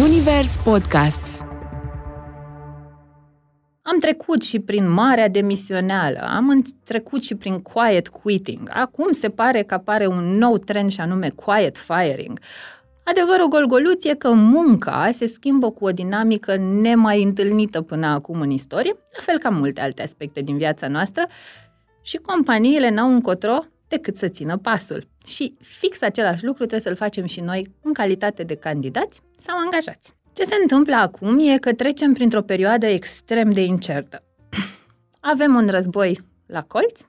Zunivers Podcasts am trecut și prin marea demisională, am trecut și prin quiet quitting. Acum se pare că apare un nou trend și anume quiet firing. Adevărul golgoluț e că munca se schimbă cu o dinamică nemai întâlnită până acum în istorie, la fel ca multe alte aspecte din viața noastră, și companiile n-au încotro decât să țină pasul. Și fix același lucru trebuie să-l facem și noi în calitate de candidați sau angajați. Ce se întâmplă acum e că trecem printr-o perioadă extrem de incertă. Avem un război la colț,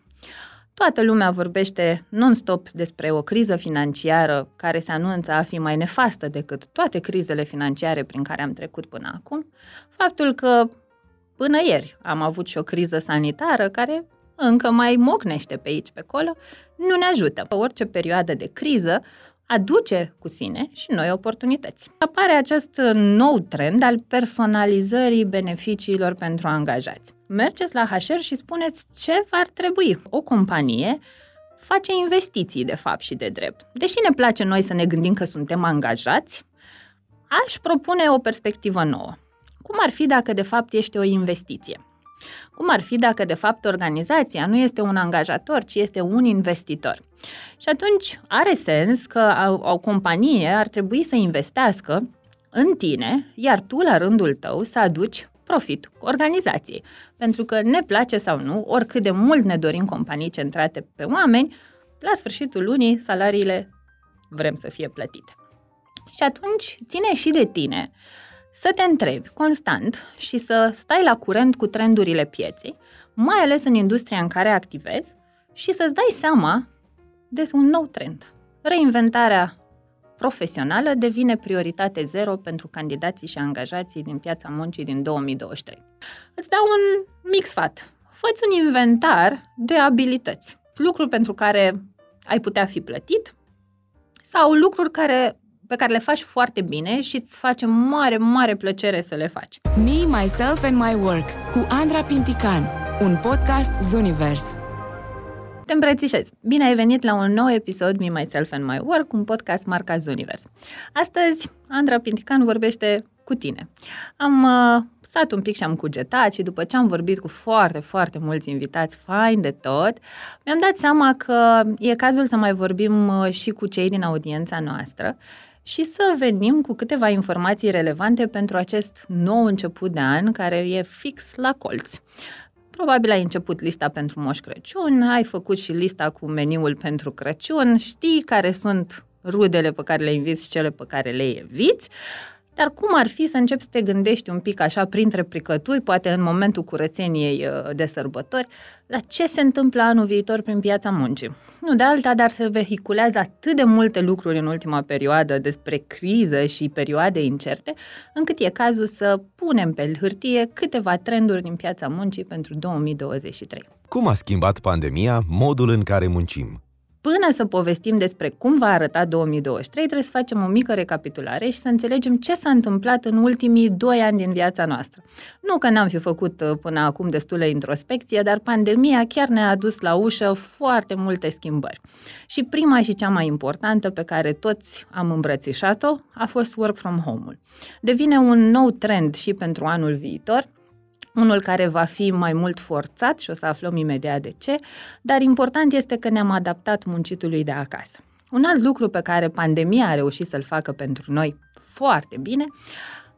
toată lumea vorbește non-stop despre o criză financiară care se anunță a fi mai nefastă decât toate crizele financiare prin care am trecut până acum, faptul că până ieri am avut și o criză sanitară care încă mai mocnește pe aici, pe acolo, nu ne ajută. Orice perioadă de criză aduce cu sine și noi oportunități. Apare acest nou trend al personalizării beneficiilor pentru angajați. Mergeți la HR și spuneți ce v-ar trebui. O companie face investiții, de fapt, și de drept. Deși ne place noi să ne gândim că suntem angajați, aș propune o perspectivă nouă. Cum ar fi dacă, de fapt, ești o investiție? Cum ar fi dacă, de fapt, organizația nu este un angajator, ci este un investitor? Și atunci are sens că o companie ar trebui să investească în tine, iar tu, la rândul tău, să aduci profit organizației. Pentru că ne place sau nu, oricât de mult ne dorim companii centrate pe oameni, la sfârșitul lunii salariile vrem să fie plătite. Și atunci ține și de tine să te întrebi constant și să stai la curent cu trendurile pieței, mai ales în industria în care activezi, și să-ți dai seama de un nou trend. Reinventarea profesională devine prioritate zero pentru candidații și angajații din piața muncii din 2023. Îți dau un mic sfat. Fă-ți un inventar de abilități. Lucruri pentru care ai putea fi plătit sau lucruri care pe care le faci foarte bine și îți face mare, mare plăcere să le faci. Me, Myself and My Work cu Andra Pintican, un podcast Zunivers. Te îmbrățișez! Bine ai venit la un nou episod Me, Myself and My Work, un podcast marca Zunivers. Astăzi, Andra Pintican vorbește cu tine. Am uh, stat un pic și am cugetat și după ce am vorbit cu foarte, foarte mulți invitați fain de tot, mi-am dat seama că e cazul să mai vorbim uh, și cu cei din audiența noastră și să venim cu câteva informații relevante pentru acest nou început de an care e fix la colț. Probabil ai început lista pentru Moș Crăciun, ai făcut și lista cu meniul pentru Crăciun, știi care sunt rudele pe care le inviți și cele pe care le eviți. Dar cum ar fi să începi să te gândești un pic așa printre pricături, poate în momentul curățeniei uh, de sărbători, la ce se întâmplă anul viitor prin piața muncii? Nu de alta, dar se vehiculează atât de multe lucruri în ultima perioadă despre criză și perioade incerte, încât e cazul să punem pe hârtie câteva trenduri din piața muncii pentru 2023. Cum a schimbat pandemia modul în care muncim? Până să povestim despre cum va arăta 2023, trebuie să facem o mică recapitulare și să înțelegem ce s-a întâmplat în ultimii doi ani din viața noastră. Nu că n-am fi făcut uh, până acum destulă introspecție, dar pandemia chiar ne-a adus la ușă foarte multe schimbări. Și prima și cea mai importantă pe care toți am îmbrățișat-o a fost work from home-ul. Devine un nou trend și pentru anul viitor, unul care va fi mai mult forțat și o să aflăm imediat de ce, dar important este că ne-am adaptat muncitului de acasă. Un alt lucru pe care pandemia a reușit să-l facă pentru noi foarte bine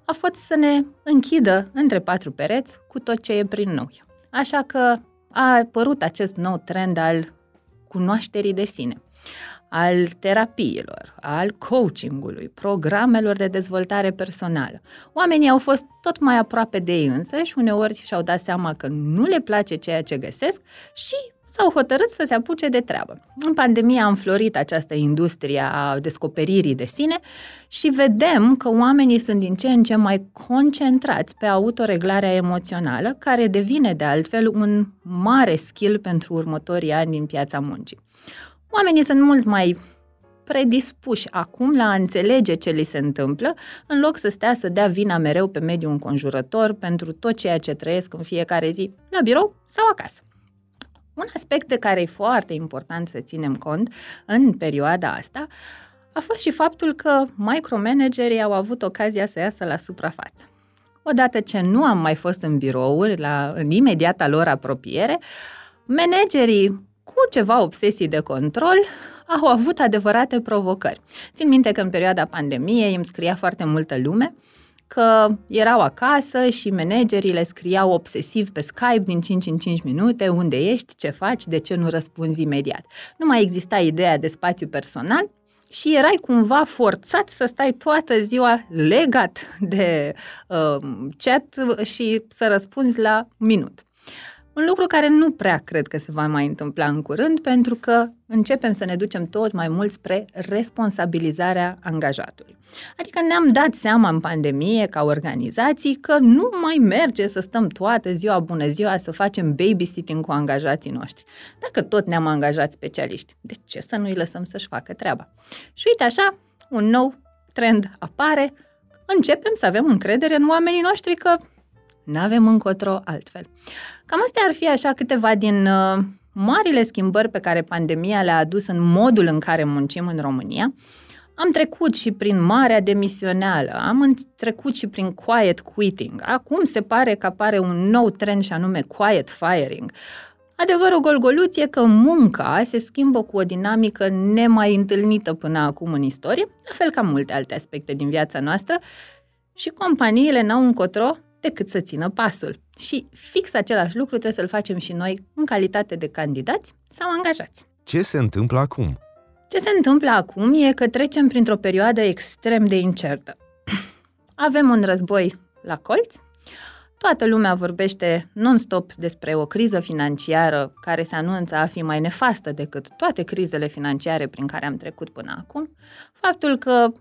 a fost să ne închidă între patru pereți cu tot ce e prin noi. Așa că a apărut acest nou trend al cunoașterii de sine al terapiilor, al coachingului, programelor de dezvoltare personală. Oamenii au fost tot mai aproape de ei însă și uneori și-au dat seama că nu le place ceea ce găsesc și s-au hotărât să se apuce de treabă. În pandemie a înflorit această industrie a descoperirii de sine și vedem că oamenii sunt din ce în ce mai concentrați pe autoreglarea emoțională, care devine de altfel un mare skill pentru următorii ani din piața muncii. Oamenii sunt mult mai predispuși acum la a înțelege ce li se întâmplă, în loc să stea să dea vina mereu pe mediul înconjurător pentru tot ceea ce trăiesc în fiecare zi, la birou sau acasă. Un aspect de care e foarte important să ținem cont în perioada asta a fost și faptul că micromanagerii au avut ocazia să iasă la suprafață. Odată ce nu am mai fost în birouri, la, în imediata lor apropiere, managerii cu ceva obsesii de control au avut adevărate provocări. Țin minte că în perioada pandemiei îmi scria foarte multă lume că erau acasă și managerii le scriau obsesiv pe Skype din 5 în 5 minute unde ești, ce faci, de ce nu răspunzi imediat. Nu mai exista ideea de spațiu personal și erai cumva forțat să stai toată ziua legat de uh, chat și să răspunzi la minut. Un lucru care nu prea cred că se va mai întâmpla în curând, pentru că începem să ne ducem tot mai mult spre responsabilizarea angajatului. Adică ne-am dat seama în pandemie, ca organizații, că nu mai merge să stăm toată ziua, bună ziua, să facem babysitting cu angajații noștri. Dacă tot ne-am angajat specialiști, de ce să nu-i lăsăm să-și facă treaba? Și uite așa, un nou trend apare, începem să avem încredere în oamenii noștri că nu avem încotro altfel. Cam astea ar fi așa câteva din uh, marile schimbări pe care pandemia le-a adus în modul în care muncim în România. Am trecut și prin marea demisioneală, am trecut și prin quiet quitting. Acum se pare că apare un nou trend și anume quiet firing. Adevărul golgoluț e că munca se schimbă cu o dinamică nemai întâlnită până acum în istorie, la fel ca multe alte aspecte din viața noastră, și companiile n-au încotro decât să țină pasul. Și fix același lucru trebuie să-l facem și noi în calitate de candidați sau angajați. Ce se întâmplă acum? Ce se întâmplă acum e că trecem printr-o perioadă extrem de incertă. Avem un război la colț, toată lumea vorbește non-stop despre o criză financiară care se anunță a fi mai nefastă decât toate crizele financiare prin care am trecut până acum, faptul că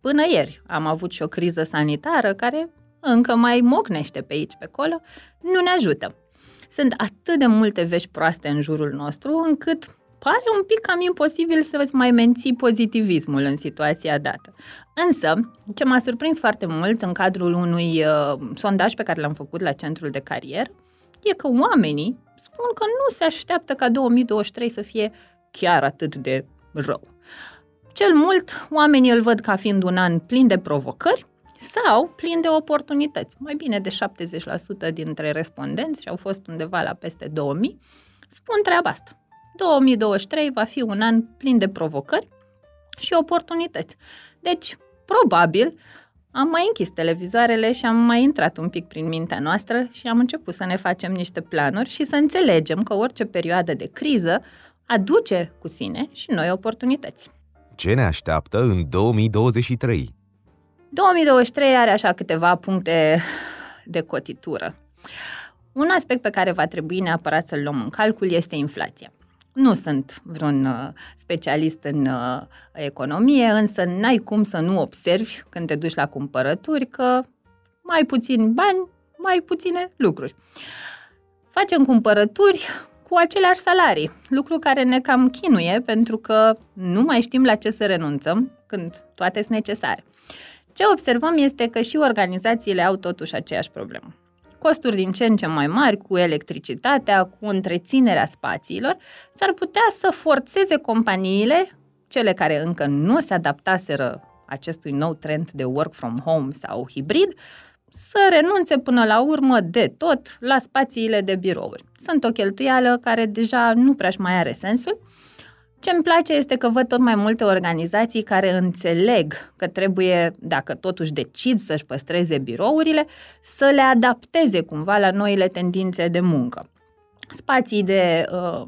până ieri am avut și o criză sanitară care încă mai mocnește pe aici, pe acolo, nu ne ajută. Sunt atât de multe vești proaste în jurul nostru, încât pare un pic cam imposibil să îți mai menții pozitivismul în situația dată. Însă, ce m-a surprins foarte mult în cadrul unui uh, sondaj pe care l-am făcut la centrul de carieră, e că oamenii spun că nu se așteaptă ca 2023 să fie chiar atât de rău. Cel mult, oamenii îl văd ca fiind un an plin de provocări, sau plin de oportunități. Mai bine de 70% dintre respondenți, și au fost undeva la peste 2000, spun treaba asta. 2023 va fi un an plin de provocări și oportunități. Deci, probabil, am mai închis televizoarele și am mai intrat un pic prin mintea noastră și am început să ne facem niște planuri și să înțelegem că orice perioadă de criză aduce cu sine și noi oportunități. Ce ne așteaptă în 2023? 2023 are așa câteva puncte de cotitură. Un aspect pe care va trebui neapărat să-l luăm în calcul este inflația. Nu sunt vreun uh, specialist în uh, economie, însă n-ai cum să nu observi când te duci la cumpărături că mai puțini bani, mai puține lucruri. Facem cumpărături cu aceleași salarii, lucru care ne cam chinuie pentru că nu mai știm la ce să renunțăm când toate sunt necesare. Ce observăm este că și organizațiile au totuși aceeași problemă. Costuri din ce în ce mai mari cu electricitatea, cu întreținerea spațiilor, s-ar putea să forțeze companiile, cele care încă nu se adaptaseră acestui nou trend de work from home sau hibrid, să renunțe până la urmă de tot la spațiile de birouri. Sunt o cheltuială care deja nu prea mai are sensul ce îmi place este că văd tot mai multe organizații care înțeleg că trebuie, dacă totuși decid să-și păstreze birourile, să le adapteze cumva la noile tendințe de muncă. Spații de uh,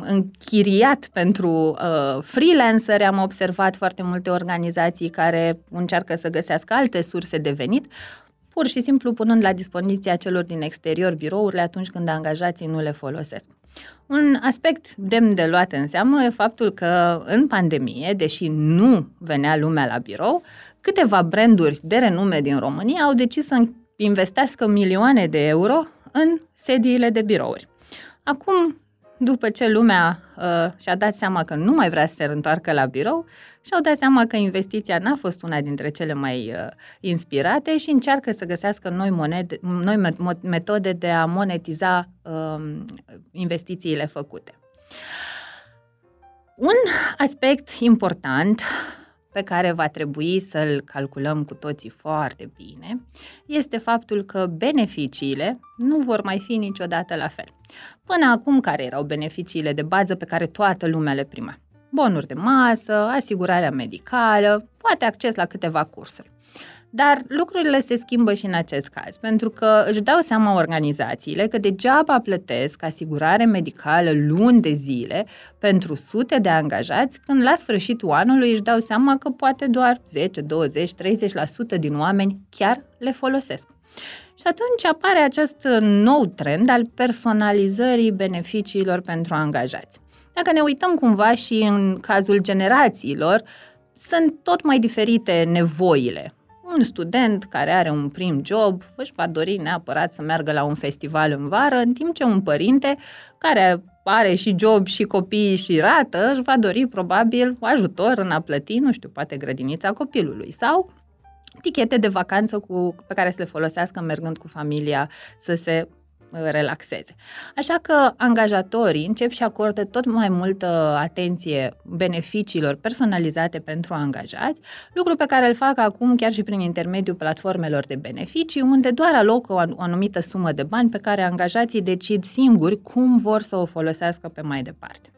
închiriat pentru uh, freelanceri, am observat foarte multe organizații care încearcă să găsească alte surse de venit, pur și simplu punând la dispoziția celor din exterior birourile atunci când angajații nu le folosesc. Un aspect demn de luat în seamă e faptul că în pandemie, deși nu venea lumea la birou, câteva branduri de renume din România au decis să investească milioane de euro în sediile de birouri. Acum după ce lumea uh, și-a dat seama că nu mai vrea să se întoarcă la birou, și-au dat seama că investiția n-a fost una dintre cele mai uh, inspirate și încearcă să găsească noi, monede, noi metode de a monetiza uh, investițiile făcute. Un aspect important pe care va trebui să-l calculăm cu toții foarte bine este faptul că beneficiile nu vor mai fi niciodată la fel. Până acum, care erau beneficiile de bază pe care toată lumea le primea? Bonuri de masă, asigurarea medicală, poate acces la câteva cursuri. Dar lucrurile se schimbă și în acest caz, pentru că își dau seama organizațiile că degeaba plătesc asigurare medicală luni de zile pentru sute de angajați, când la sfârșitul anului își dau seama că poate doar 10, 20, 30% din oameni chiar le folosesc. Și atunci apare acest nou trend al personalizării beneficiilor pentru angajați. Dacă ne uităm cumva și în cazul generațiilor, sunt tot mai diferite nevoile un student care are un prim job își va dori neapărat să meargă la un festival în vară, în timp ce un părinte care are și job și copii și rată își va dori probabil ajutor în a plăti, nu știu, poate grădinița copilului sau tichete de vacanță cu, pe care să le folosească mergând cu familia să se relaxeze. Așa că angajatorii încep și acordă tot mai multă atenție beneficiilor personalizate pentru angajați, lucru pe care îl fac acum chiar și prin intermediul platformelor de beneficii, unde doar alocă o anumită sumă de bani pe care angajații decid singuri cum vor să o folosească pe mai departe.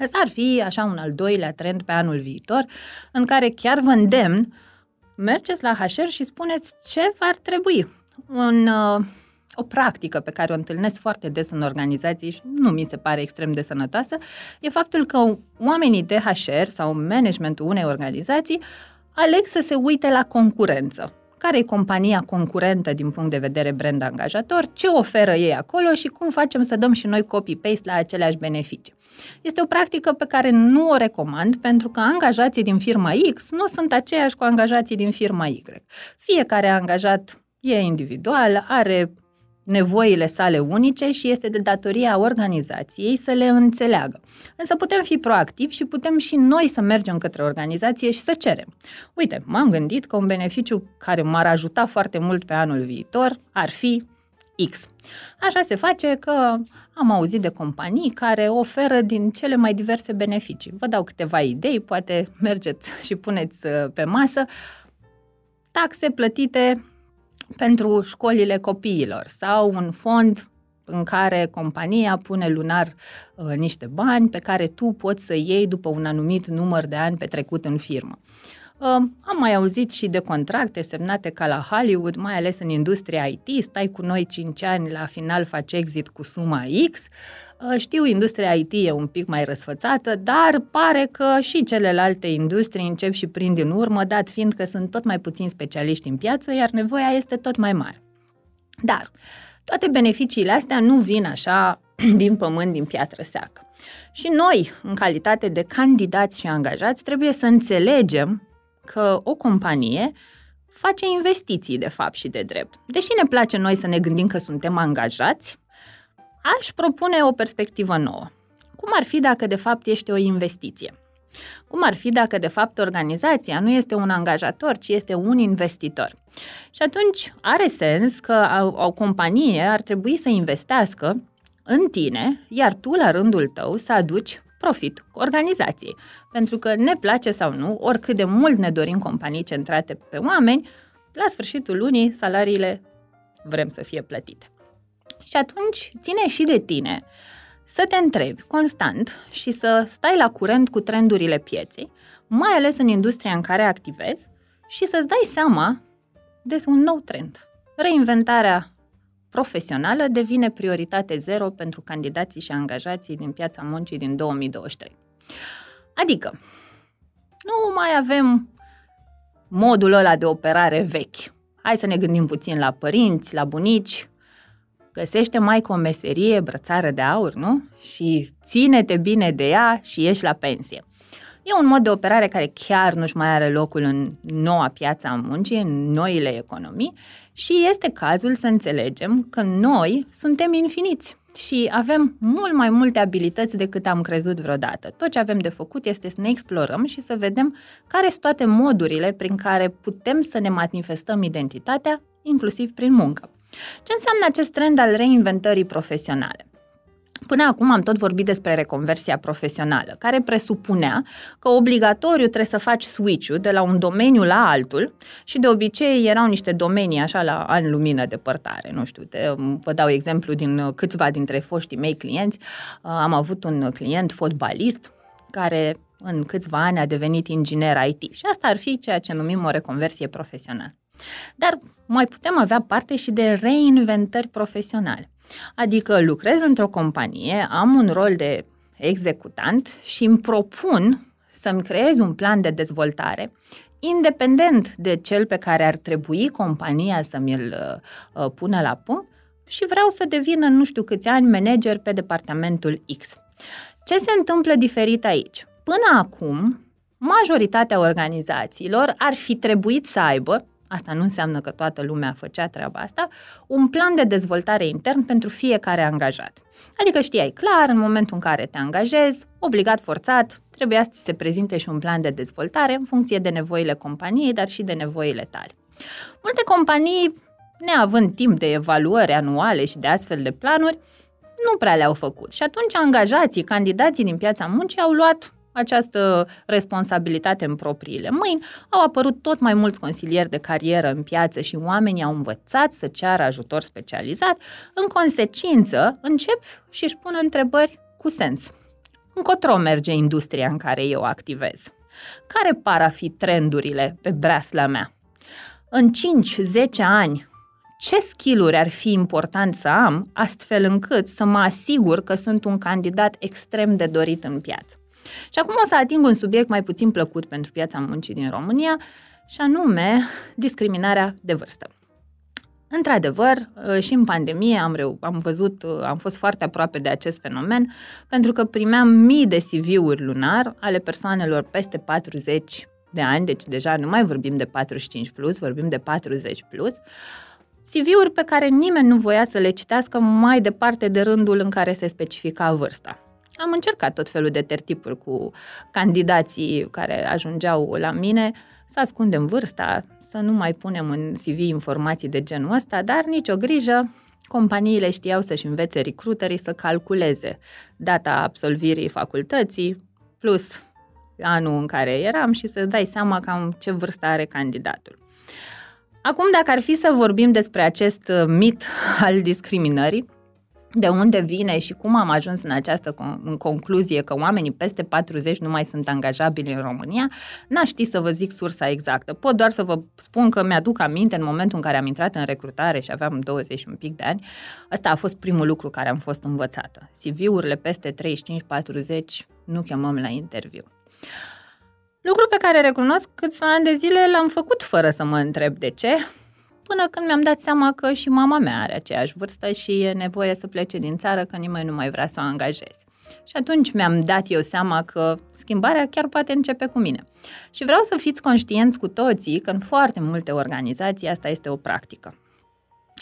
Asta ar fi așa un al doilea trend pe anul viitor, în care chiar vă îndemn, mergeți la HR și spuneți ce v-ar trebui. Un uh, o practică pe care o întâlnesc foarte des în organizații și nu mi se pare extrem de sănătoasă, e faptul că oamenii de HR sau managementul unei organizații aleg să se uite la concurență. Care e compania concurentă din punct de vedere brand angajator, ce oferă ei acolo și cum facem să dăm și noi copy-paste la aceleași beneficii. Este o practică pe care nu o recomand pentru că angajații din firma X nu sunt aceiași cu angajații din firma Y. Fiecare angajat e individual, are nevoile sale unice și este de datoria organizației să le înțeleagă. Însă putem fi proactivi și putem și noi să mergem către organizație și să cerem. Uite, m-am gândit că un beneficiu care m-ar ajuta foarte mult pe anul viitor ar fi X. Așa se face că am auzit de companii care oferă din cele mai diverse beneficii. Vă dau câteva idei, poate mergeți și puneți uh, pe masă taxe plătite pentru școlile copiilor sau un fond în care compania pune lunar uh, niște bani pe care tu poți să iei după un anumit număr de ani petrecut în firmă. Uh, am mai auzit și de contracte semnate ca la Hollywood, mai ales în industria IT, stai cu noi 5 ani, la final faci exit cu suma X. Uh, știu, industria IT e un pic mai răsfățată, dar pare că și celelalte industrii încep și prind din urmă, dat fiind că sunt tot mai puțini specialiști în piață, iar nevoia este tot mai mare. Dar toate beneficiile astea nu vin așa din pământ, din piatră seacă. Și noi, în calitate de candidați și angajați, trebuie să înțelegem că o companie face investiții de fapt și de drept. Deși ne place noi să ne gândim că suntem angajați, aș propune o perspectivă nouă. Cum ar fi dacă de fapt ești o investiție? Cum ar fi dacă de fapt organizația nu este un angajator, ci este un investitor? Și atunci are sens că o, o companie ar trebui să investească în tine, iar tu la rândul tău să aduci profit organizației. Pentru că ne place sau nu, oricât de mult ne dorim companii centrate pe oameni, la sfârșitul lunii salariile vrem să fie plătite. Și atunci ține și de tine să te întrebi constant și să stai la curent cu trendurile pieței, mai ales în industria în care activezi, și să-ți dai seama de un nou trend. Reinventarea profesională devine prioritate zero pentru candidații și angajații din piața muncii din 2023. Adică, nu mai avem modul ăla de operare vechi. Hai să ne gândim puțin la părinți, la bunici, găsește mai o meserie, brățară de aur, nu? Și ține-te bine de ea și ieși la pensie. E un mod de operare care chiar nu-și mai are locul în noua piață a muncii, în noile economii și este cazul să înțelegem că noi suntem infiniți și avem mult mai multe abilități decât am crezut vreodată. Tot ce avem de făcut este să ne explorăm și să vedem care sunt toate modurile prin care putem să ne manifestăm identitatea, inclusiv prin muncă. Ce înseamnă acest trend al reinventării profesionale? Până acum am tot vorbit despre reconversia profesională, care presupunea că obligatoriu trebuie să faci switch-ul de la un domeniu la altul și de obicei erau niște domenii așa la an lumină depărtare. Nu știu, te, vă dau exemplu din câțiva dintre foștii mei clienți. Am avut un client fotbalist care în câțiva ani a devenit inginer IT și asta ar fi ceea ce numim o reconversie profesională. Dar mai putem avea parte și de reinventări profesionale. Adică lucrez într-o companie, am un rol de executant și îmi propun să-mi creez un plan de dezvoltare independent de cel pe care ar trebui compania să mi-l uh, pună la punct și vreau să devin în nu știu câți ani manager pe departamentul X. Ce se întâmplă diferit aici? Până acum, majoritatea organizațiilor ar fi trebuit să aibă asta nu înseamnă că toată lumea făcea treaba asta, un plan de dezvoltare intern pentru fiecare angajat. Adică știai clar, în momentul în care te angajezi, obligat, forțat, trebuia să ți se prezinte și un plan de dezvoltare în funcție de nevoile companiei, dar și de nevoile tale. Multe companii, neavând timp de evaluări anuale și de astfel de planuri, nu prea le-au făcut. Și atunci angajații, candidații din piața muncii au luat această responsabilitate în propriile mâini, au apărut tot mai mulți consilieri de carieră în piață și oamenii au învățat să ceară ajutor specializat. În consecință, încep și își pun întrebări cu sens. Încotro merge industria în care eu activez? Care par a fi trendurile pe breasla mea? În 5-10 ani, ce skill ar fi important să am, astfel încât să mă asigur că sunt un candidat extrem de dorit în piață? Și acum o să ating un subiect mai puțin plăcut pentru piața muncii din România, și anume discriminarea de vârstă. Într-adevăr, și în pandemie am, reu- am văzut, am fost foarte aproape de acest fenomen, pentru că primeam mii de CV-uri lunar ale persoanelor peste 40 de ani, deci deja nu mai vorbim de 45 plus, vorbim de 40 plus, CV-uri pe care nimeni nu voia să le citească mai departe de rândul în care se specifica vârsta. Am încercat tot felul de tertipuri cu candidații care ajungeau la mine, să ascundem vârsta, să nu mai punem în CV informații de genul ăsta, dar nicio grijă, companiile știau să-și învețe recruiterii să calculeze data absolvirii facultății plus anul în care eram și să dai seama cam ce vârstă are candidatul. Acum, dacă ar fi să vorbim despre acest mit al discriminării, de unde vine și cum am ajuns în această în concluzie că oamenii peste 40 nu mai sunt angajabili în România, n-aș ști să vă zic sursa exactă. Pot doar să vă spun că mi-aduc aminte în momentul în care am intrat în recrutare și aveam 20 și un pic de ani, ăsta a fost primul lucru care am fost învățată. CV-urile peste 35-40 nu chemăm la interviu. Lucru pe care recunosc câțiva ani de zile l-am făcut fără să mă întreb de ce, până când mi-am dat seama că și mama mea are aceeași vârstă și e nevoie să plece din țară, că nimeni nu mai vrea să o angajezi. Și atunci mi-am dat eu seama că schimbarea chiar poate începe cu mine. Și vreau să fiți conștienți cu toții că în foarte multe organizații asta este o practică.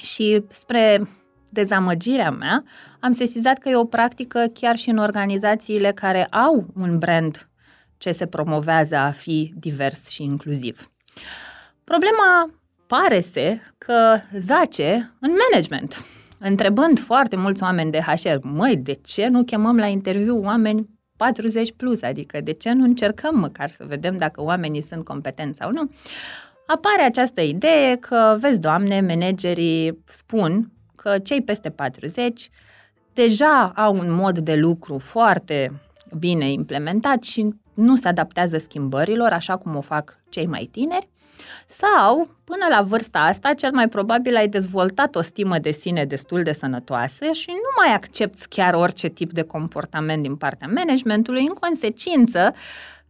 Și spre dezamăgirea mea, am sesizat că e o practică chiar și în organizațiile care au un brand ce se promovează a fi divers și inclusiv. Problema pare se că zace în management, întrebând foarte mulți oameni de HR, măi, de ce nu chemăm la interviu oameni 40 plus, adică de ce nu încercăm măcar să vedem dacă oamenii sunt competenți sau nu, apare această idee că, vezi, doamne, managerii spun că cei peste 40 deja au un mod de lucru foarte bine implementat și nu se adaptează schimbărilor așa cum o fac cei mai tineri sau, până la vârsta asta, cel mai probabil ai dezvoltat o stimă de sine destul de sănătoasă și nu mai accepti chiar orice tip de comportament din partea managementului. În consecință,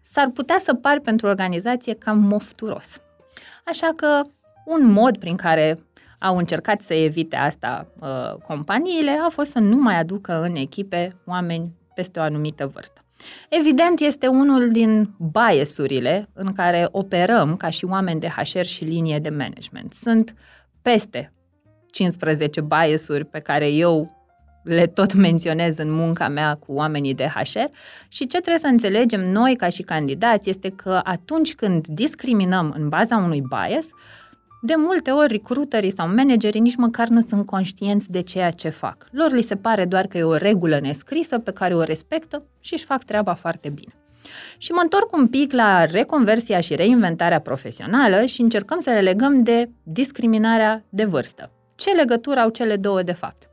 s-ar putea să pari pentru organizație cam mofturos. Așa că un mod prin care au încercat să evite asta uh, companiile a fost să nu mai aducă în echipe oameni peste o anumită vârstă. Evident, este unul din biasurile în care operăm ca și oameni de HR și linie de management. Sunt peste 15 biasuri pe care eu le tot menționez în munca mea cu oamenii de HR și ce trebuie să înțelegem noi ca și candidați este că atunci când discriminăm în baza unui bias, de multe ori recruiterii sau managerii nici măcar nu sunt conștienți de ceea ce fac. Lor li se pare doar că e o regulă nescrisă pe care o respectă și își fac treaba foarte bine. Și mă întorc un pic la reconversia și reinventarea profesională și încercăm să le legăm de discriminarea de vârstă. Ce legătură au cele două de fapt?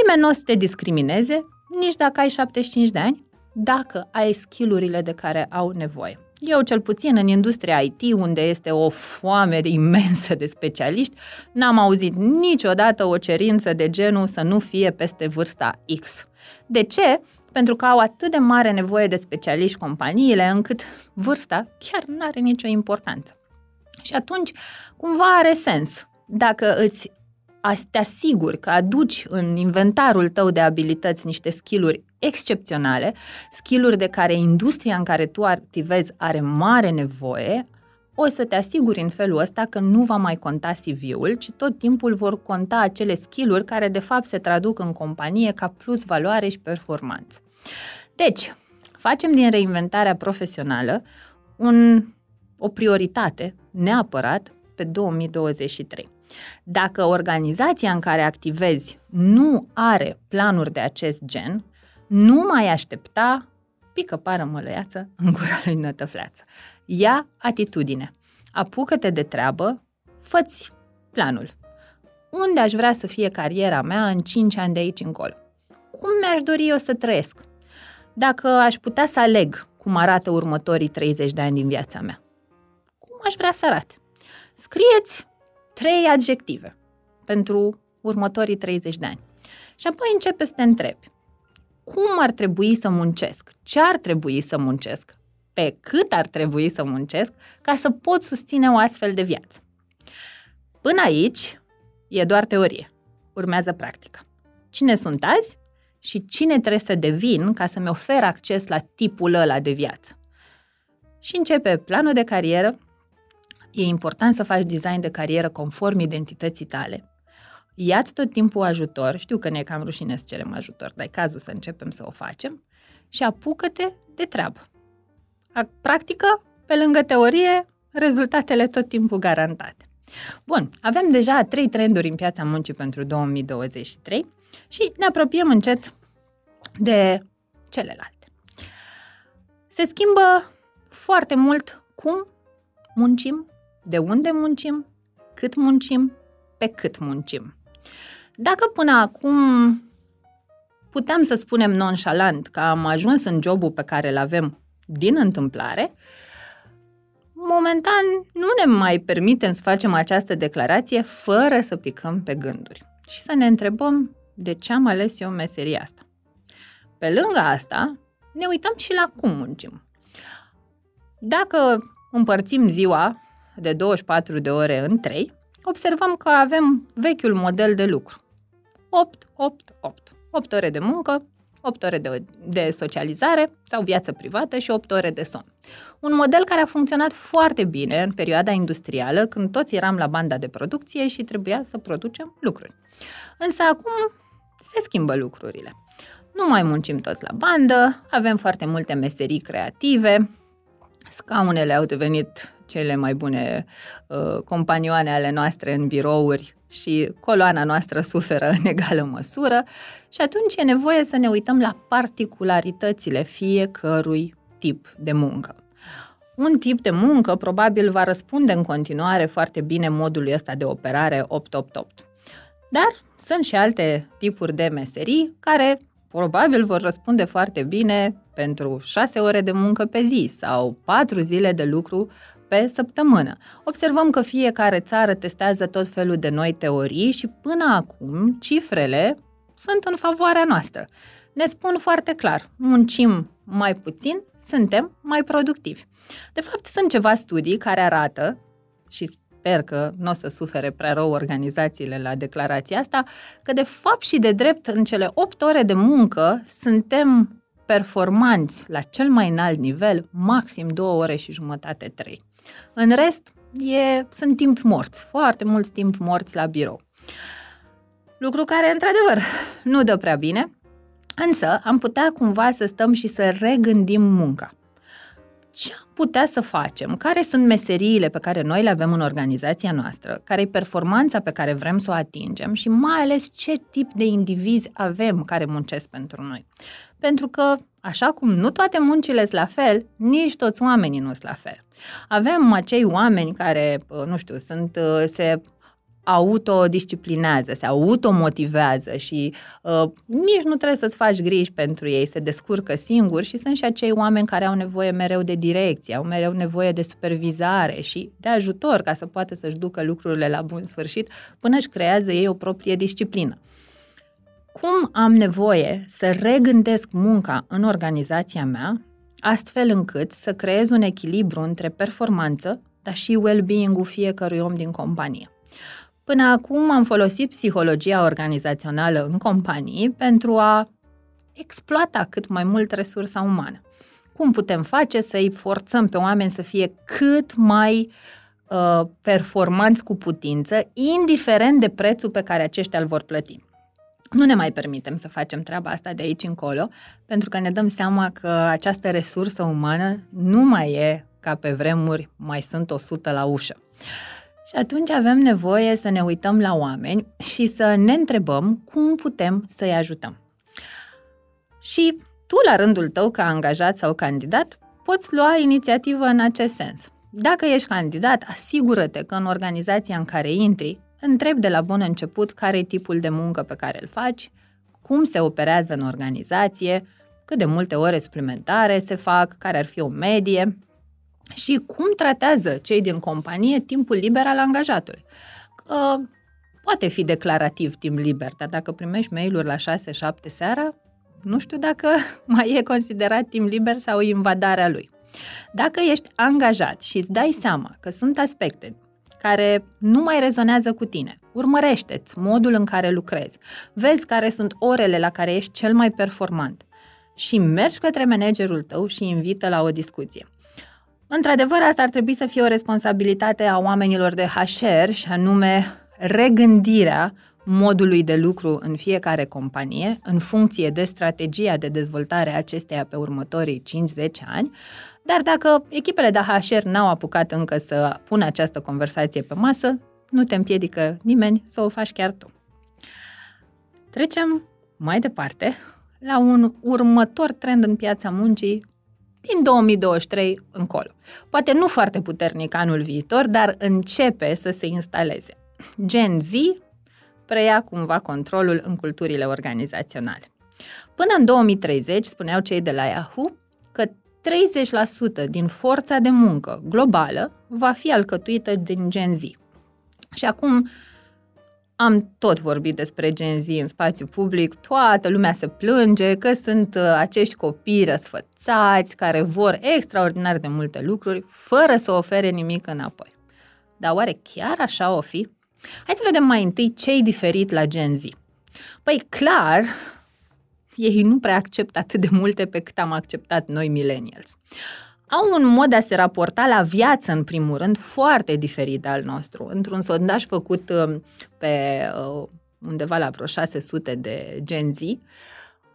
Nimeni nu o să te discrimineze, nici dacă ai 75 de ani, dacă ai skillurile de care au nevoie. Eu, cel puțin în industria IT, unde este o foame imensă de specialiști, n-am auzit niciodată o cerință de genul să nu fie peste vârsta X. De ce? Pentru că au atât de mare nevoie de specialiști companiile, încât vârsta chiar nu are nicio importanță. Și atunci, cumva are sens. Dacă îți te asiguri că aduci în inventarul tău de abilități niște skill-uri excepționale, skill-uri de care industria în care tu activezi are mare nevoie, o să te asiguri în felul ăsta că nu va mai conta CV-ul, ci tot timpul vor conta acele skill-uri care de fapt se traduc în companie ca plus valoare și performanță. Deci, facem din reinventarea profesională un, o prioritate neapărat pe 2023. Dacă organizația în care activezi nu are planuri de acest gen, nu mai aștepta pică pară mălăiață în gura lui nătăfleață. Ia atitudine. Apucă-te de treabă, făți planul. Unde aș vrea să fie cariera mea în 5 ani de aici încolo? Cum mi-aș dori eu să trăiesc? Dacă aș putea să aleg cum arată următorii 30 de ani din viața mea, cum aș vrea să arate? Scrieți trei adjective pentru următorii 30 de ani. Și apoi începe să te întrebi cum ar trebui să muncesc, ce ar trebui să muncesc, pe cât ar trebui să muncesc ca să pot susține o astfel de viață. Până aici e doar teorie. Urmează practică. Cine sunt azi și cine trebuie să devin ca să-mi ofer acces la tipul ăla de viață. Și începe planul de carieră. E important să faci design de carieră conform identității tale. Ia-ți tot timpul ajutor, știu că ne e cam rușine să cerem ajutor, dar e cazul să începem să o facem și apucă-te de treabă. Practică, pe lângă teorie, rezultatele tot timpul garantate. Bun, avem deja trei trenduri în piața muncii pentru 2023 și ne apropiem încet de celelalte. Se schimbă foarte mult cum muncim, de unde muncim, cât muncim, pe cât muncim. Dacă până acum puteam să spunem nonșalant că am ajuns în jobul pe care îl avem din întâmplare, momentan nu ne mai permitem să facem această declarație fără să picăm pe gânduri și să ne întrebăm de ce am ales eu meseria asta. Pe lângă asta, ne uităm și la cum muncim. Dacă împărțim ziua de 24 de ore în 3, observăm că avem vechiul model de lucru. 8, 8, 8. 8 ore de muncă, 8 ore de, de socializare sau viață privată și 8 ore de somn. Un model care a funcționat foarte bine în perioada industrială, când toți eram la banda de producție și trebuia să producem lucruri. Însă acum se schimbă lucrurile. Nu mai muncim toți la bandă, avem foarte multe meserii creative, scaunele au devenit cele mai bune uh, companioane ale noastre în birouri și coloana noastră suferă în egală măsură și atunci e nevoie să ne uităm la particularitățile fiecărui tip de muncă. Un tip de muncă probabil va răspunde în continuare foarte bine modului ăsta de operare 888. Dar sunt și alte tipuri de meserii care probabil vor răspunde foarte bine pentru 6 ore de muncă pe zi sau 4 zile de lucru pe săptămână. Observăm că fiecare țară testează tot felul de noi teorii și până acum cifrele sunt în favoarea noastră. Ne spun foarte clar, muncim mai puțin, suntem mai productivi. De fapt, sunt ceva studii care arată, și sper că nu o să sufere prea rău organizațiile la declarația asta, că de fapt și de drept în cele 8 ore de muncă suntem performanți la cel mai înalt nivel, maxim 2 ore și jumătate, 3. În rest, e, sunt timp morți, foarte mulți timp morți la birou. Lucru care, într-adevăr, nu dă prea bine, însă am putea cumva să stăm și să regândim munca. ce am putea să facem, care sunt meseriile pe care noi le avem în organizația noastră, care e performanța pe care vrem să o atingem și mai ales ce tip de indivizi avem care muncesc pentru noi. Pentru că, așa cum nu toate muncile sunt la fel, nici toți oamenii nu sunt la fel. Avem acei oameni care, nu știu, sunt, se autodisciplinează, se automotivează și uh, nici nu trebuie să-ți faci griji pentru ei, se descurcă singuri și sunt și acei oameni care au nevoie mereu de direcție, au mereu nevoie de supervizare și de ajutor ca să poată să-și ducă lucrurile la bun sfârșit până își creează ei o proprie disciplină. Cum am nevoie să regândesc munca în organizația mea, astfel încât să creez un echilibru între performanță, dar și well-being-ul fiecărui om din companie. Până acum am folosit psihologia organizațională în companii pentru a exploata cât mai mult resursa umană. Cum putem face să-i forțăm pe oameni să fie cât mai uh, performanți cu putință, indiferent de prețul pe care aceștia îl vor plăti. Nu ne mai permitem să facem treaba asta de aici încolo, pentru că ne dăm seama că această resursă umană nu mai e ca pe vremuri, mai sunt 100 la ușă. Și atunci avem nevoie să ne uităm la oameni și să ne întrebăm cum putem să-i ajutăm. Și tu, la rândul tău, ca angajat sau candidat, poți lua inițiativă în acest sens. Dacă ești candidat, asigură-te că în organizația în care intri, întrebi de la bun început care e tipul de muncă pe care îl faci, cum se operează în organizație, cât de multe ore suplimentare se fac, care ar fi o medie și cum tratează cei din companie timpul liber al angajatului. Uh, poate fi declarativ timp liber, dar dacă primești mail-uri la 6-7 seara, nu știu dacă mai e considerat timp liber sau invadarea lui. Dacă ești angajat și îți dai seama că sunt aspecte care nu mai rezonează cu tine, urmărește-ți modul în care lucrezi, vezi care sunt orele la care ești cel mai performant. Și mergi către managerul tău și invită la o discuție. Într-adevăr, asta ar trebui să fie o responsabilitate a oamenilor de HR și anume regândirea modului de lucru în fiecare companie, în funcție de strategia de dezvoltare a acesteia pe următorii 5-10 ani, dar dacă echipele de HR n-au apucat încă să pună această conversație pe masă, nu te împiedică nimeni să o faci chiar tu. Trecem mai departe la un următor trend în piața muncii din 2023 încolo. Poate nu foarte puternic anul viitor, dar începe să se instaleze. Gen Z preia cumva controlul în culturile organizaționale. Până în 2030, spuneau cei de la Yahoo, că 30% din forța de muncă globală va fi alcătuită din Gen Z. Și acum am tot vorbit despre Gen Z în spațiu public, toată lumea se plânge că sunt uh, acești copii răsfățați care vor extraordinar de multe lucruri fără să ofere nimic înapoi. Dar oare chiar așa o fi? Hai să vedem mai întâi ce-i diferit la Gen Z. Păi clar, ei nu prea acceptă atât de multe pe cât am acceptat noi millennials au un mod de a se raporta la viață, în primul rând, foarte diferit de al nostru. Într-un sondaj făcut um, pe uh, undeva la vreo 600 de Gen Z,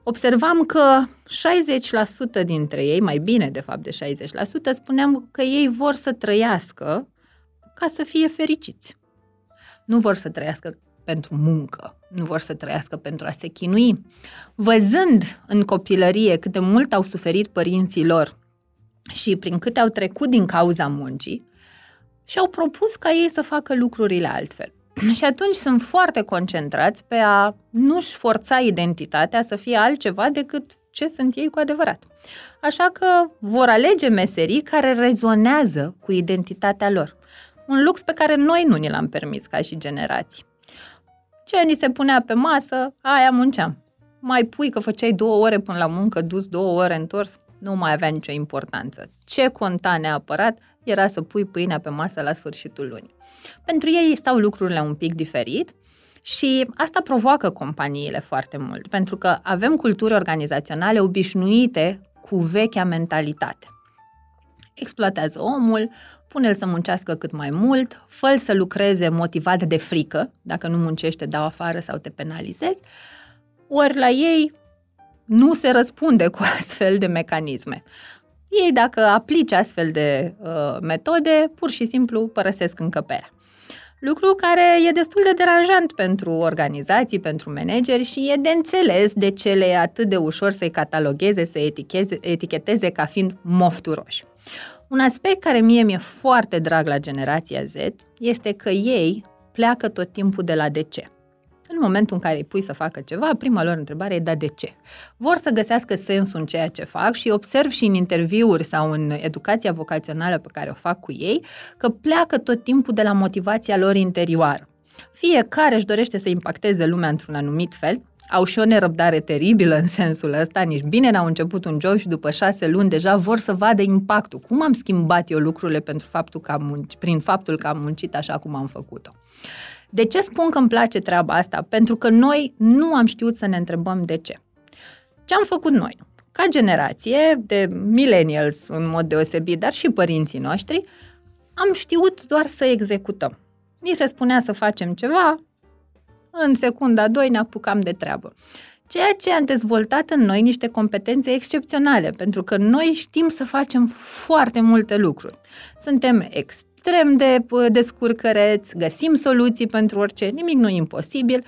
observam că 60% dintre ei, mai bine de fapt de 60%, spuneam că ei vor să trăiască ca să fie fericiți. Nu vor să trăiască pentru muncă, nu vor să trăiască pentru a se chinui. Văzând în copilărie cât de mult au suferit părinții lor și prin câte au trecut din cauza muncii și au propus ca ei să facă lucrurile altfel. Și atunci sunt foarte concentrați pe a nu-și forța identitatea să fie altceva decât ce sunt ei cu adevărat. Așa că vor alege meserii care rezonează cu identitatea lor. Un lux pe care noi nu ni l-am permis ca și generații. Ce ni se punea pe masă, aia munceam. Mai pui că făceai două ore până la muncă, dus două ore întors, nu mai avea nicio importanță. Ce conta neapărat era să pui pâinea pe masă la sfârșitul lunii. Pentru ei stau lucrurile un pic diferit și asta provoacă companiile foarte mult, pentru că avem culturi organizaționale obișnuite cu vechea mentalitate. Exploatează omul, pune-l să muncească cât mai mult, fă să lucreze motivat de frică, dacă nu muncește, dau afară sau te penalizezi, ori la ei nu se răspunde cu astfel de mecanisme. Ei, dacă aplici astfel de uh, metode, pur și simplu părăsesc încăperea. Lucru care e destul de deranjant pentru organizații, pentru manageri și e de înțeles de ce le e atât de ușor să-i catalogheze, să eticheze, eticheteze ca fiind mofturoși. Un aspect care mie mi-e foarte drag la generația Z este că ei pleacă tot timpul de la de ce. În momentul în care îi pui să facă ceva, prima lor întrebare e da de ce. Vor să găsească sensul în ceea ce fac și observ și în interviuri sau în educația vocațională pe care o fac cu ei, că pleacă tot timpul de la motivația lor interioară. Fiecare își dorește să impacteze lumea într-un anumit fel, au și o nerăbdare teribilă în sensul ăsta, nici bine n-au început un job și după șase luni deja vor să vadă impactul. Cum am schimbat eu lucrurile pentru faptul că am munci, prin faptul că am muncit așa cum am făcut-o. De ce spun că îmi place treaba asta? Pentru că noi nu am știut să ne întrebăm de ce. Ce am făcut noi? Ca generație de millennials în mod deosebit, dar și părinții noștri, am știut doar să executăm. Ni se spunea să facem ceva, în secunda 2 ne apucam de treabă. Ceea ce a dezvoltat în noi niște competențe excepționale, pentru că noi știm să facem foarte multe lucruri. Suntem extrem de descurcăreți, găsim soluții pentru orice, nimic nu e imposibil,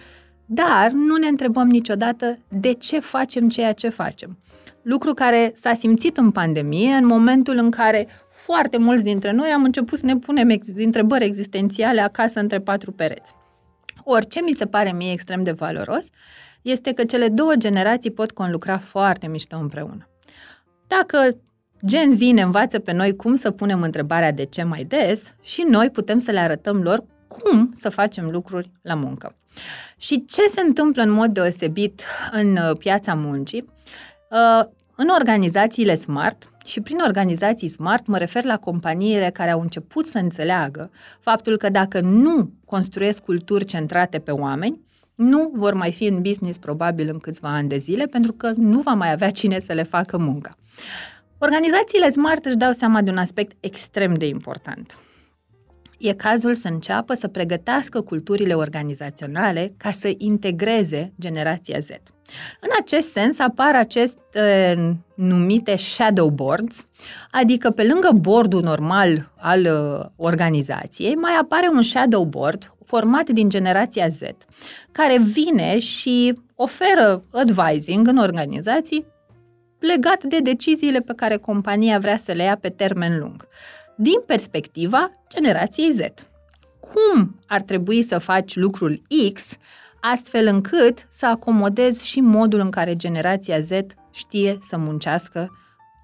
dar nu ne întrebăm niciodată de ce facem ceea ce facem. Lucru care s-a simțit în pandemie, în momentul în care foarte mulți dintre noi am început să ne punem ex- întrebări existențiale acasă între patru pereți. Ori ce mi se pare mie extrem de valoros este că cele două generații pot conlucra foarte mișto împreună. Dacă Gen Z ne învață pe noi cum să punem întrebarea de ce mai des și noi putem să le arătăm lor cum să facem lucruri la muncă. Și ce se întâmplă în mod deosebit în uh, piața muncii? Uh, în organizațiile smart, și prin organizații smart mă refer la companiile care au început să înțeleagă faptul că dacă nu construiesc culturi centrate pe oameni, nu vor mai fi în business probabil în câțiva ani de zile, pentru că nu va mai avea cine să le facă munca. Organizațiile smart își dau seama de un aspect extrem de important. E cazul să înceapă să pregătească culturile organizaționale ca să integreze generația Z. În acest sens apar aceste numite shadow boards, adică pe lângă bordul normal al uh, organizației, mai apare un shadow board format din generația Z, care vine și oferă advising în organizații legat de deciziile pe care compania vrea să le ia pe termen lung, din perspectiva generației Z. Cum ar trebui să faci lucrul X astfel încât să acomodezi și modul în care generația Z știe să muncească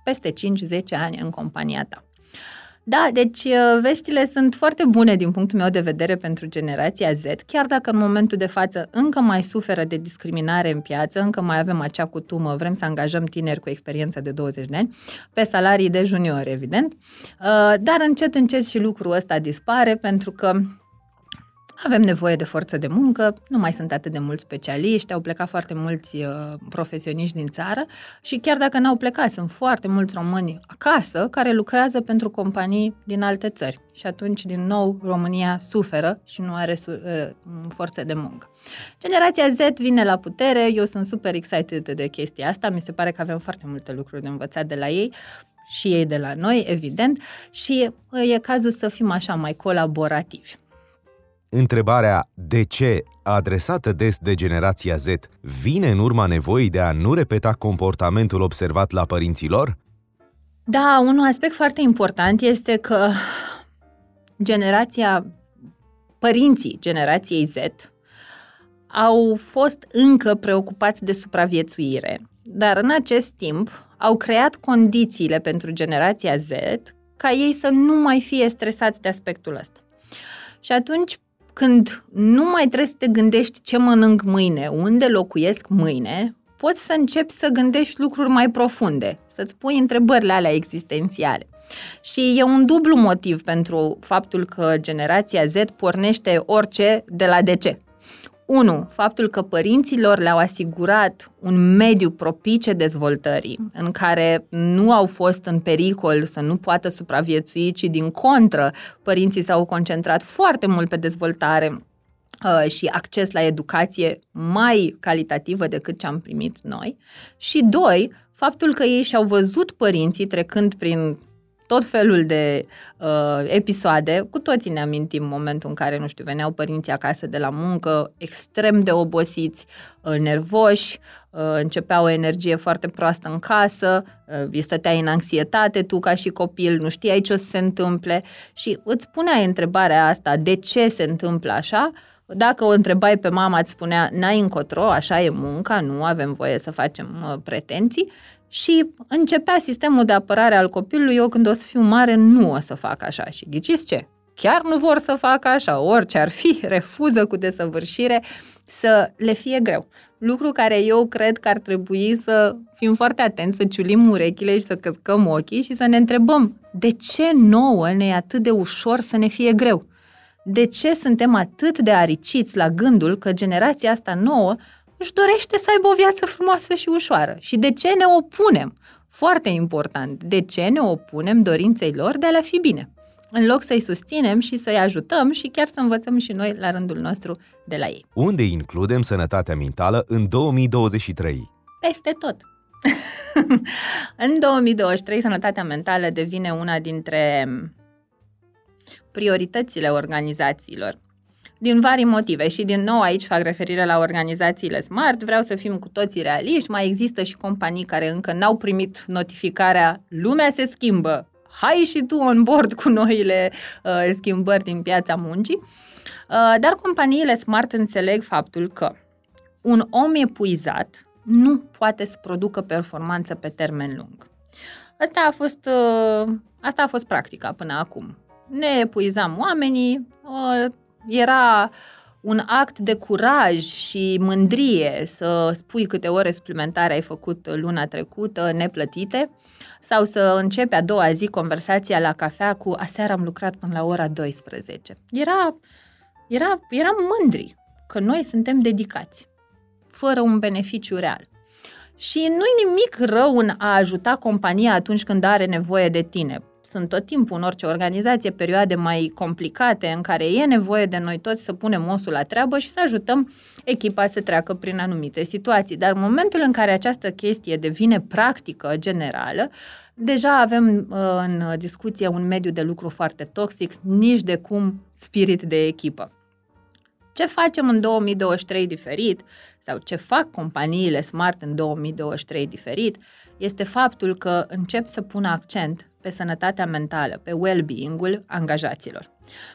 peste 5-10 ani în compania ta. Da, deci uh, veștile sunt foarte bune din punctul meu de vedere pentru generația Z, chiar dacă în momentul de față încă mai suferă de discriminare în piață, încă mai avem acea cutumă, vrem să angajăm tineri cu experiență de 20 de ani, pe salarii de junior, evident, uh, dar încet, încet și lucrul ăsta dispare pentru că avem nevoie de forță de muncă, nu mai sunt atât de mulți specialiști, au plecat foarte mulți uh, profesioniști din țară și chiar dacă n-au plecat, sunt foarte mulți români acasă care lucrează pentru companii din alte țări. Și atunci, din nou, România suferă și nu are su- uh, forță de muncă. Generația Z vine la putere, eu sunt super excited de chestia asta, mi se pare că avem foarte multe lucruri de învățat de la ei și ei de la noi, evident, și uh, e cazul să fim așa mai colaborativi. Întrebarea de ce, adresată des de generația Z, vine în urma nevoii de a nu repeta comportamentul observat la părinților? Da, un aspect foarte important este că generația, părinții generației Z au fost încă preocupați de supraviețuire, dar în acest timp au creat condițiile pentru generația Z ca ei să nu mai fie stresați de aspectul ăsta. Și atunci când nu mai trebuie să te gândești ce mănânc mâine, unde locuiesc mâine, poți să începi să gândești lucruri mai profunde, să-ți pui întrebările alea existențiale. Și e un dublu motiv pentru faptul că generația Z pornește orice de la de ce. 1. Faptul că părinților le-au asigurat un mediu propice dezvoltării, în care nu au fost în pericol să nu poată supraviețui, ci din contră, părinții s-au concentrat foarte mult pe dezvoltare uh, și acces la educație mai calitativă decât ce am primit noi. Și doi, faptul că ei și-au văzut părinții trecând prin tot felul de uh, episoade. Cu toții ne amintim momentul în care, nu știu, veneau părinții acasă de la muncă, extrem de obosiți, uh, nervoși, uh, începea o energie foarte proastă în casă, uh, stăteai în anxietate tu ca și copil, nu știai ce o să se întâmple și îți puneai întrebarea asta, de ce se întâmplă așa? Dacă o întrebai pe mama, îți spunea, n-ai încotro, așa e munca, nu avem voie să facem uh, pretenții și începea sistemul de apărare al copilului, eu când o să fiu mare nu o să fac așa. Și ghiciți ce? Chiar nu vor să facă așa, orice ar fi, refuză cu desăvârșire să le fie greu. Lucru care eu cred că ar trebui să fim foarte atenți, să ciulim urechile și să căscăm ochii și să ne întrebăm de ce nouă ne e atât de ușor să ne fie greu? De ce suntem atât de ariciți la gândul că generația asta nouă își dorește să aibă o viață frumoasă și ușoară. Și de ce ne opunem? Foarte important, de ce ne opunem dorinței lor de a le fi bine? În loc să-i susținem și să-i ajutăm și chiar să învățăm și noi la rândul nostru de la ei. Unde includem sănătatea mentală în 2023? Peste tot. în 2023, sănătatea mentală devine una dintre prioritățile organizațiilor din vari motive. Și din nou aici fac referire la organizațiile smart, vreau să fim cu toții realiști, mai există și companii care încă n-au primit notificarea lumea se schimbă, hai și tu on board cu noile uh, schimbări din piața muncii, uh, dar companiile smart înțeleg faptul că un om epuizat nu poate să producă performanță pe termen lung. Asta a fost, uh, asta a fost practica până acum. Ne epuizam oamenii, uh, era un act de curaj și mândrie să spui câte ore suplimentare ai făcut luna trecută, neplătite, sau să începi a doua zi conversația la cafea cu aseară am lucrat până la ora 12. Era, era, eram mândri că noi suntem dedicați, fără un beneficiu real. Și nu-i nimic rău în a ajuta compania atunci când are nevoie de tine sunt tot timpul în orice organizație perioade mai complicate în care e nevoie de noi toți să punem osul la treabă și să ajutăm echipa să treacă prin anumite situații. Dar în momentul în care această chestie devine practică generală, deja avem uh, în discuție un mediu de lucru foarte toxic, nici de cum spirit de echipă. Ce facem în 2023 diferit sau ce fac companiile smart în 2023 diferit este faptul că încep să pună accent pe sănătatea mentală, pe well-being-ul angajaților.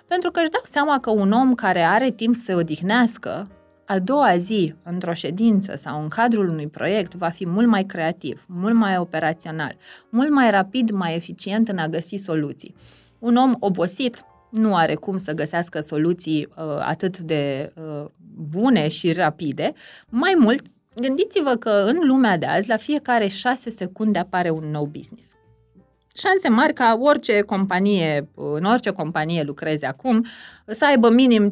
Pentru că își dau seama că un om care are timp să se odihnească, a doua zi, într-o ședință sau în cadrul unui proiect, va fi mult mai creativ, mult mai operațional, mult mai rapid, mai eficient în a găsi soluții. Un om obosit nu are cum să găsească soluții uh, atât de uh, bune și rapide. Mai mult, gândiți-vă că în lumea de azi, la fiecare șase secunde apare un nou business șanse mari ca orice companie, în orice companie lucrezi acum, să aibă minim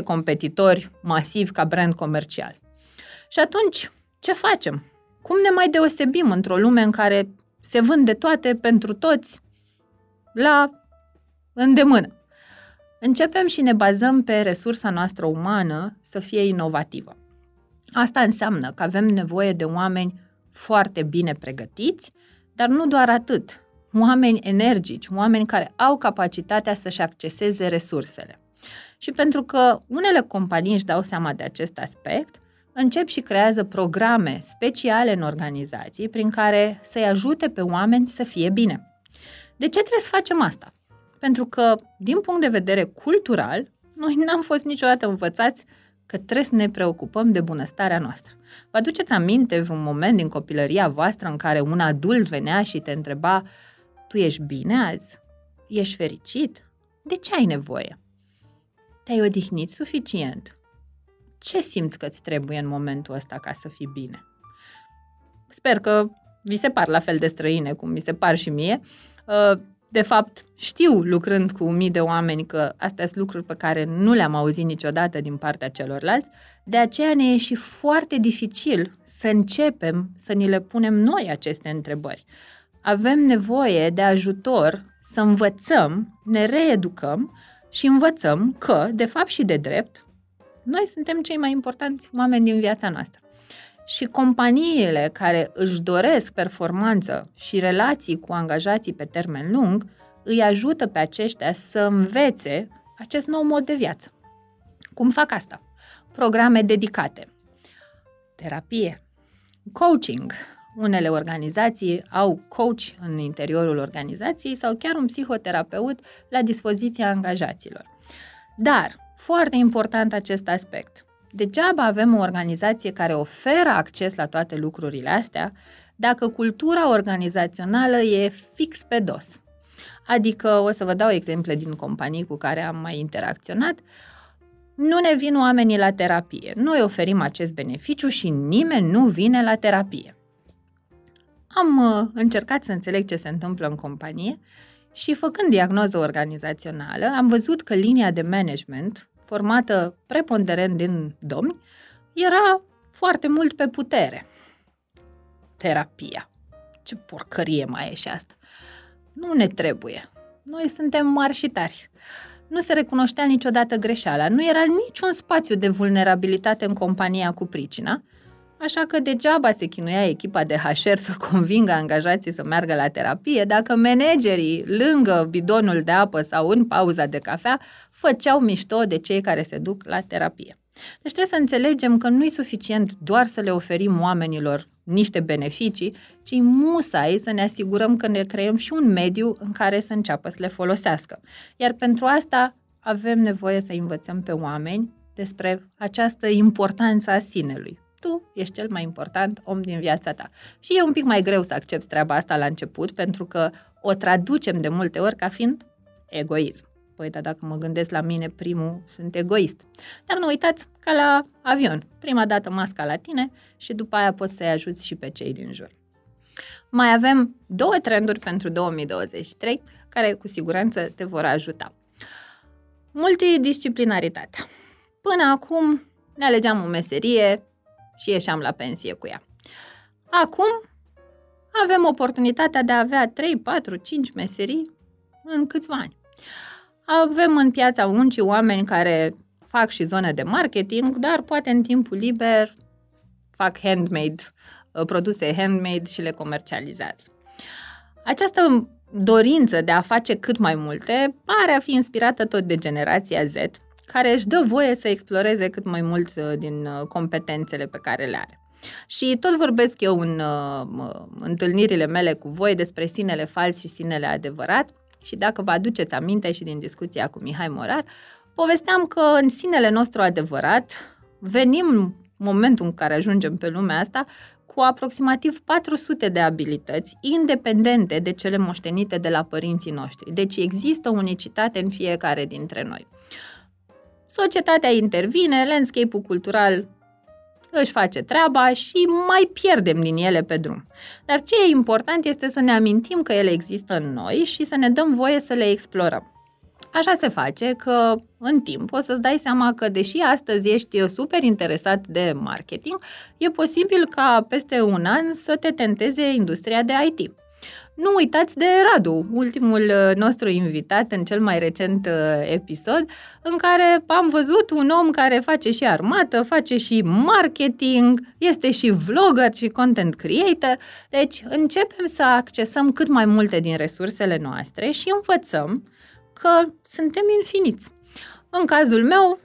5-6 competitori masivi ca brand comercial. Și atunci, ce facem? Cum ne mai deosebim într-o lume în care se vând de toate pentru toți la îndemână? Începem și ne bazăm pe resursa noastră umană să fie inovativă. Asta înseamnă că avem nevoie de oameni foarte bine pregătiți, dar nu doar atât oameni energici, oameni care au capacitatea să-și acceseze resursele. Și pentru că unele companii își dau seama de acest aspect, încep și creează programe speciale în organizații prin care să-i ajute pe oameni să fie bine. De ce trebuie să facem asta? Pentru că, din punct de vedere cultural, noi n-am fost niciodată învățați că trebuie să ne preocupăm de bunăstarea noastră. Vă aduceți aminte vreun moment din copilăria voastră în care un adult venea și te întreba tu ești bine azi? Ești fericit? De ce ai nevoie? Te-ai odihnit suficient? Ce simți că îți trebuie în momentul ăsta ca să fii bine? Sper că vi se par la fel de străine cum mi se par și mie. Uh, de fapt, știu, lucrând cu mii de oameni, că astea sunt lucruri pe care nu le-am auzit niciodată din partea celorlalți, de aceea ne e și foarte dificil să începem să ni le punem noi aceste întrebări avem nevoie de ajutor să învățăm, ne reeducăm și învățăm că, de fapt și de drept, noi suntem cei mai importanți oameni din viața noastră. Și companiile care își doresc performanță și relații cu angajații pe termen lung îi ajută pe aceștia să învețe acest nou mod de viață. Cum fac asta? Programe dedicate, terapie, coaching. Unele organizații au coach în interiorul organizației sau chiar un psihoterapeut la dispoziția angajaților. Dar, foarte important acest aspect, degeaba avem o organizație care oferă acces la toate lucrurile astea dacă cultura organizațională e fix pe dos. Adică, o să vă dau exemple din companii cu care am mai interacționat, nu ne vin oamenii la terapie. Noi oferim acest beneficiu și nimeni nu vine la terapie. Am uh, încercat să înțeleg ce se întâmplă în companie și făcând diagnoză organizațională, am văzut că linia de management, formată preponderent din domni, era foarte mult pe putere. Terapia. Ce porcărie mai e și asta. Nu ne trebuie. Noi suntem mari și tari. Nu se recunoștea niciodată greșeala. Nu era niciun spațiu de vulnerabilitate în compania cu pricina, Așa că degeaba se chinuia echipa de HR să convingă angajații să meargă la terapie dacă managerii, lângă bidonul de apă sau în pauza de cafea, făceau mișto de cei care se duc la terapie. Deci trebuie să înțelegem că nu e suficient doar să le oferim oamenilor niște beneficii, ci musai să ne asigurăm că ne creăm și un mediu în care să înceapă să le folosească. Iar pentru asta avem nevoie să învățăm pe oameni despre această importanță a sinelui. Tu ești cel mai important om din viața ta. Și e un pic mai greu să accepti treaba asta la început, pentru că o traducem de multe ori ca fiind egoism. Păi, dar dacă mă gândesc la mine, primul, sunt egoist. Dar nu uitați, ca la avion. Prima dată masca la tine și după aia poți să-i ajuți și pe cei din jur. Mai avem două trenduri pentru 2023 care cu siguranță te vor ajuta. Multidisciplinaritatea. Până acum ne alegeam o meserie și ieșeam la pensie cu ea. Acum avem oportunitatea de a avea 3, 4, 5 meserii în câțiva ani. Avem în piața muncii oameni care fac și zone de marketing, dar poate în timpul liber fac handmade, uh, produse handmade și le comercializează. Această dorință de a face cât mai multe pare a fi inspirată tot de generația Z, care își dă voie să exploreze cât mai mult uh, din uh, competențele pe care le are. Și tot vorbesc eu în uh, întâlnirile mele cu voi despre sinele fals și sinele adevărat și dacă vă aduceți aminte și din discuția cu Mihai Morar, povesteam că în sinele nostru adevărat venim în momentul în care ajungem pe lumea asta cu aproximativ 400 de abilități independente de cele moștenite de la părinții noștri. Deci există unicitate în fiecare dintre noi. Societatea intervine, landscape-ul cultural își face treaba și mai pierdem din ele pe drum. Dar ce e important este să ne amintim că ele există în noi și să ne dăm voie să le explorăm. Așa se face că în timp o să-ți dai seama că deși astăzi ești super interesat de marketing, e posibil ca peste un an să te tenteze industria de IT. Nu uitați de Radu, ultimul uh, nostru invitat în cel mai recent uh, episod, în care am văzut un om care face și armată, face și marketing, este și vlogger și content creator. Deci începem să accesăm cât mai multe din resursele noastre și învățăm că suntem infiniți. În cazul meu,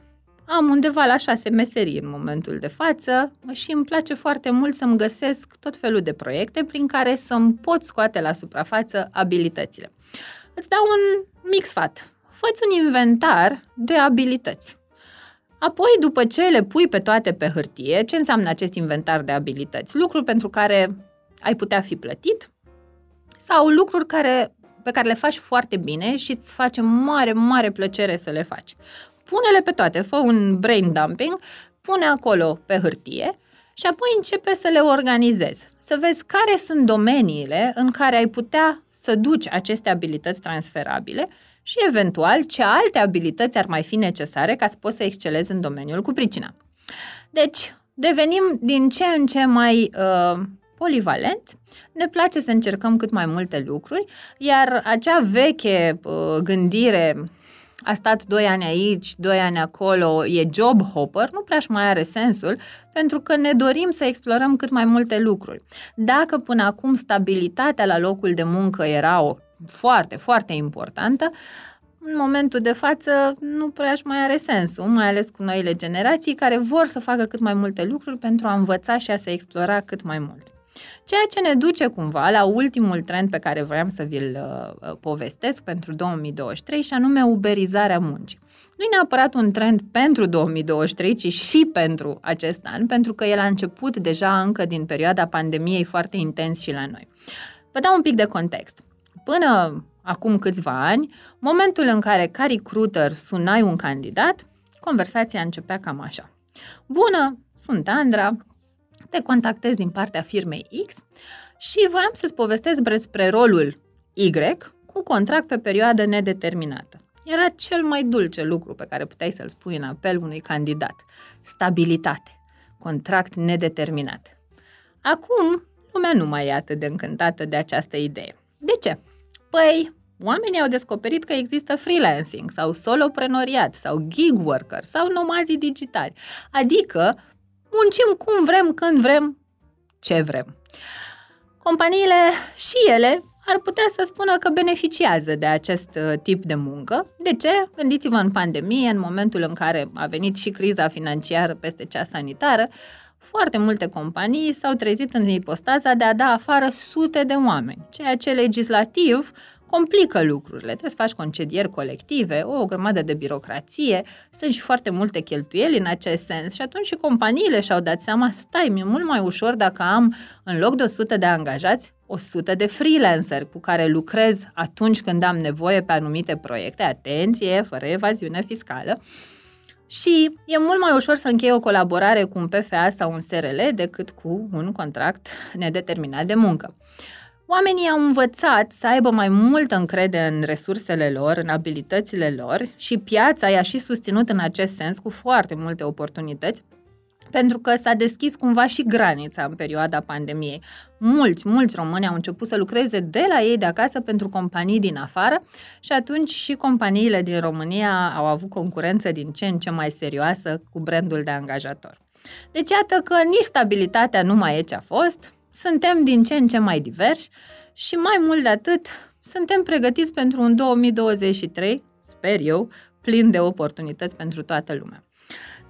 am undeva la șase meserii în momentul de față și îmi place foarte mult să-mi găsesc tot felul de proiecte prin care să-mi pot scoate la suprafață abilitățile. Îți dau un mic sfat. Făți un inventar de abilități. Apoi, după ce le pui pe toate pe hârtie, ce înseamnă acest inventar de abilități? Lucruri pentru care ai putea fi plătit sau lucruri care, pe care le faci foarte bine și îți face mare, mare plăcere să le faci pune-le pe toate, fă un brain dumping, pune acolo pe hârtie și apoi începe să le organizezi. Să vezi care sunt domeniile în care ai putea să duci aceste abilități transferabile și eventual ce alte abilități ar mai fi necesare ca să poți să excelezi în domeniul cu pricina. Deci, devenim din ce în ce mai uh, polivalent, ne place să încercăm cât mai multe lucruri, iar acea veche uh, gândire a stat 2 ani aici, 2 ani acolo, e job hopper, nu prea mai are sensul, pentru că ne dorim să explorăm cât mai multe lucruri. Dacă până acum stabilitatea la locul de muncă era o foarte, foarte importantă, în momentul de față nu prea mai are sensul, mai ales cu noile generații care vor să facă cât mai multe lucruri pentru a învăța și a se explora cât mai mult. Ceea ce ne duce cumva la ultimul trend pe care vreau să vi-l uh, uh povestesc pentru 2023 și anume uberizarea muncii. Nu e neapărat un trend pentru 2023, ci și pentru acest an, pentru că el a început deja încă din perioada pandemiei foarte intens și la noi. Vă dau un pic de context. Până acum câțiva ani, momentul în care ca recruiter sunai un candidat, conversația începea cam așa. Bună, sunt Andra, te contactez din partea firmei X și voiam să-ți povestesc despre rolul Y cu contract pe perioadă nedeterminată. Era cel mai dulce lucru pe care puteai să-l spui în apel unui candidat. Stabilitate. Contract nedeterminat. Acum, lumea nu mai e atât de încântată de această idee. De ce? Păi, oamenii au descoperit că există freelancing sau soloprenoriat sau gig worker sau nomazii digitali. Adică muncim cum vrem, când vrem, ce vrem. Companiile și ele ar putea să spună că beneficiază de acest uh, tip de muncă. De ce? Gândiți-vă în pandemie, în momentul în care a venit și criza financiară peste cea sanitară, foarte multe companii s-au trezit în ipostaza de a da afară sute de oameni, ceea ce legislativ complică lucrurile. Trebuie să faci concedieri colective, o grămadă de birocrație, sunt și foarte multe cheltuieli în acest sens și atunci și companiile și-au dat seama, stai, mi-e mult mai ușor dacă am în loc de 100 de angajați 100 de freelancer cu care lucrez atunci când am nevoie pe anumite proiecte, atenție, fără evaziune fiscală, și e mult mai ușor să închei o colaborare cu un PFA sau un SRL decât cu un contract nedeterminat de muncă. Oamenii au învățat să aibă mai multă încredere în resursele lor, în abilitățile lor și piața i-a și susținut în acest sens cu foarte multe oportunități, pentru că s-a deschis cumva și granița în perioada pandemiei. Mulți, mulți români au început să lucreze de la ei de acasă pentru companii din afară și atunci și companiile din România au avut concurență din ce în ce mai serioasă cu brandul de angajator. Deci iată că nici stabilitatea nu mai e ce a fost, suntem din ce în ce mai diversi și mai mult de atât, suntem pregătiți pentru un 2023, sper eu, plin de oportunități pentru toată lumea.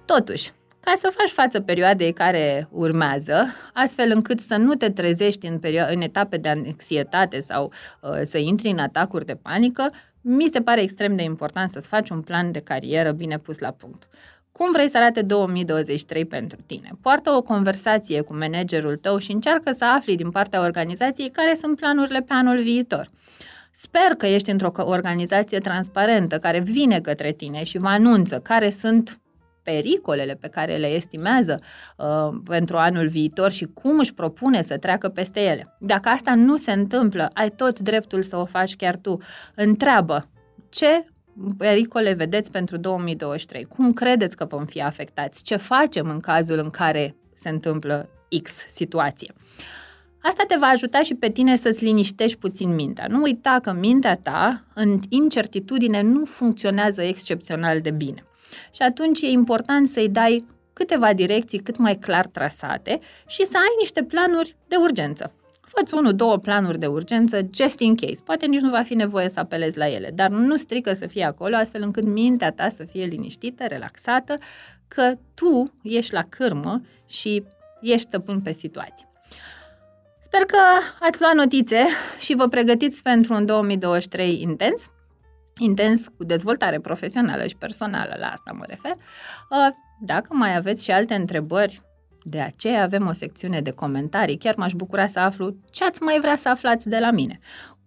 Totuși, ca să faci față perioadei care urmează, astfel încât să nu te trezești în, perio- în etape de anxietate sau uh, să intri în atacuri de panică, mi se pare extrem de important să-ți faci un plan de carieră bine pus la punct. Cum vrei să arate 2023 pentru tine? Poartă o conversație cu managerul tău și încearcă să afli din partea organizației care sunt planurile pe anul viitor. Sper că ești într-o organizație transparentă care vine către tine și vă anunță care sunt pericolele pe care le estimează uh, pentru anul viitor și cum își propune să treacă peste ele. Dacă asta nu se întâmplă, ai tot dreptul să o faci chiar tu. Întreabă ce pericole vedeți pentru 2023? Cum credeți că vom fi afectați? Ce facem în cazul în care se întâmplă X situație? Asta te va ajuta și pe tine să-ți liniștești puțin mintea. Nu uita că mintea ta, în incertitudine, nu funcționează excepțional de bine. Și atunci e important să-i dai câteva direcții cât mai clar trasate și să ai niște planuri de urgență. Fă-ți unul, două planuri de urgență, just in case. Poate nici nu va fi nevoie să apelezi la ele, dar nu strică să fie acolo, astfel încât mintea ta să fie liniștită, relaxată, că tu ești la cârmă și ești stăpân pe situație. Sper că ați luat notițe și vă pregătiți pentru un 2023 intens, intens cu dezvoltare profesională și personală, la asta mă refer. Uh, dacă mai aveți și alte întrebări de aceea avem o secțiune de comentarii. Chiar m-aș bucura să aflu ce ați mai vrea să aflați de la mine.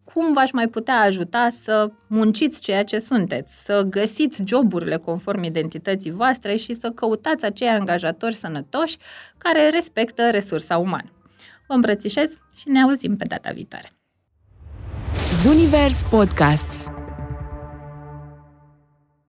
Cum v-aș mai putea ajuta să munciți ceea ce sunteți, să găsiți joburile conform identității voastre și să căutați acei angajatori sănătoși care respectă resursa umană. Vă îmbrățișez și ne auzim pe data viitoare. Zunivers Podcasts